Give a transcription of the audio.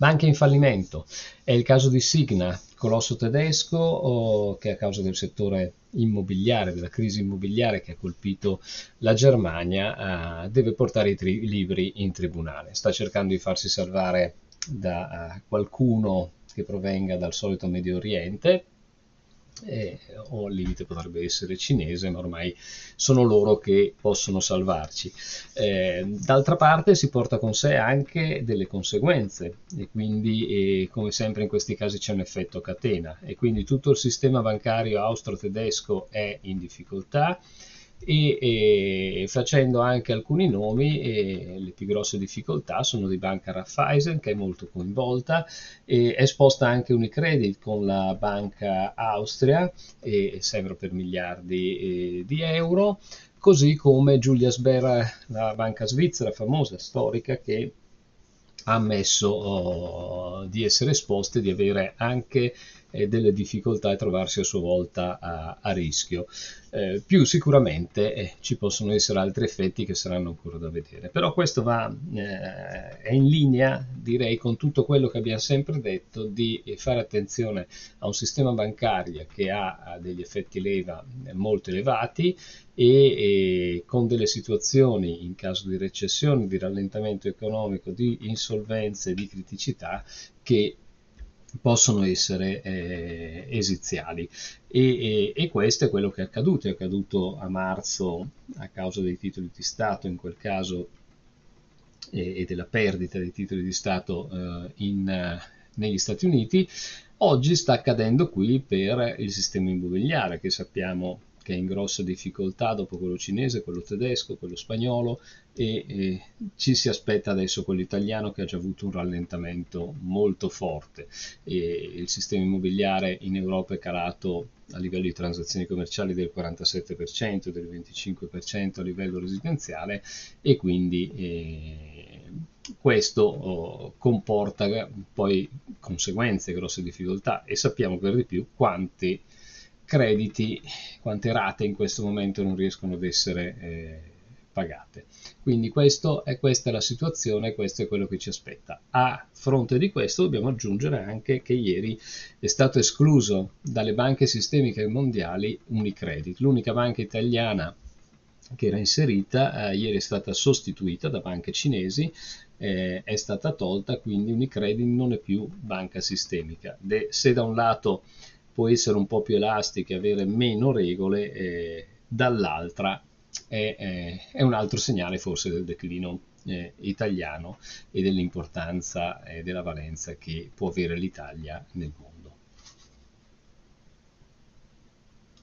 Banche in fallimento. È il caso di Signa, colosso tedesco che a causa del settore immobiliare, della crisi immobiliare che ha colpito la Germania, eh, deve portare i tri- libri in tribunale. Sta cercando di farsi salvare da uh, qualcuno che provenga dal solito Medio Oriente, eh, o al limite potrebbe essere cinese, ma ormai sono loro che possono salvarci. Eh, d'altra parte si porta con sé anche delle conseguenze e quindi eh, come sempre in questi casi c'è un effetto catena e quindi tutto il sistema bancario austro-tedesco è in difficoltà e, e, facendo anche alcuni nomi, e le più grosse difficoltà sono di Banca Raiffeisen che è molto coinvolta, e è esposta anche Unicredit con la Banca Austria e sempre per miliardi di euro, così come Julius Baer, la banca svizzera famosa, storica, che ha ammesso oh, di essere esposta e di avere anche eh, delle difficoltà e trovarsi a sua volta a, a rischio. Eh, più sicuramente eh, ci possono essere altri effetti che saranno ancora da vedere. Però questo va, eh, è in linea, direi, con tutto quello che abbiamo sempre detto di fare attenzione a un sistema bancario che ha, degli effetti leva molto elevati e, e, con delle situazioni in caso di recessione, di rallentamento economico, di insolvenze, di criticità che possono essere eh, esiziali. E, e, e, questo è quello che è accaduto, è accaduto a marzo a causa dei titoli di Stato in quel caso e, e della perdita dei titoli di Stato eh, in, negli Stati Uniti, oggi sta accadendo qui per il sistema immobiliare che sappiamo che è in grossa difficoltà dopo quello cinese, quello tedesco, quello spagnolo e, e, ci si aspetta adesso quello italiano che ha già avuto un rallentamento molto forte. E il sistema immobiliare in Europa è calato a livello di transazioni commerciali del 47%, del 25% a livello residenziale e quindi eh, questo oh, comporta poi conseguenze, grosse difficoltà e sappiamo per di più quanti crediti, quante rate in questo momento non riescono ad essere eh, pagate. Quindi è, questa è la situazione, questo è quello che ci aspetta. A fronte di questo dobbiamo aggiungere anche che ieri è stato escluso dalle banche sistemiche mondiali Unicredit, l'unica banca italiana che era inserita, eh, ieri è stata sostituita da banche cinesi, eh, è stata tolta, quindi Unicredit non è più banca sistemica. De, se da un lato può essere un po' più elastica e avere meno regole, eh, dall'altra è, è, un altro segnale forse del declino eh, italiano e dell'importanza e della valenza che può avere l'Italia nel mondo.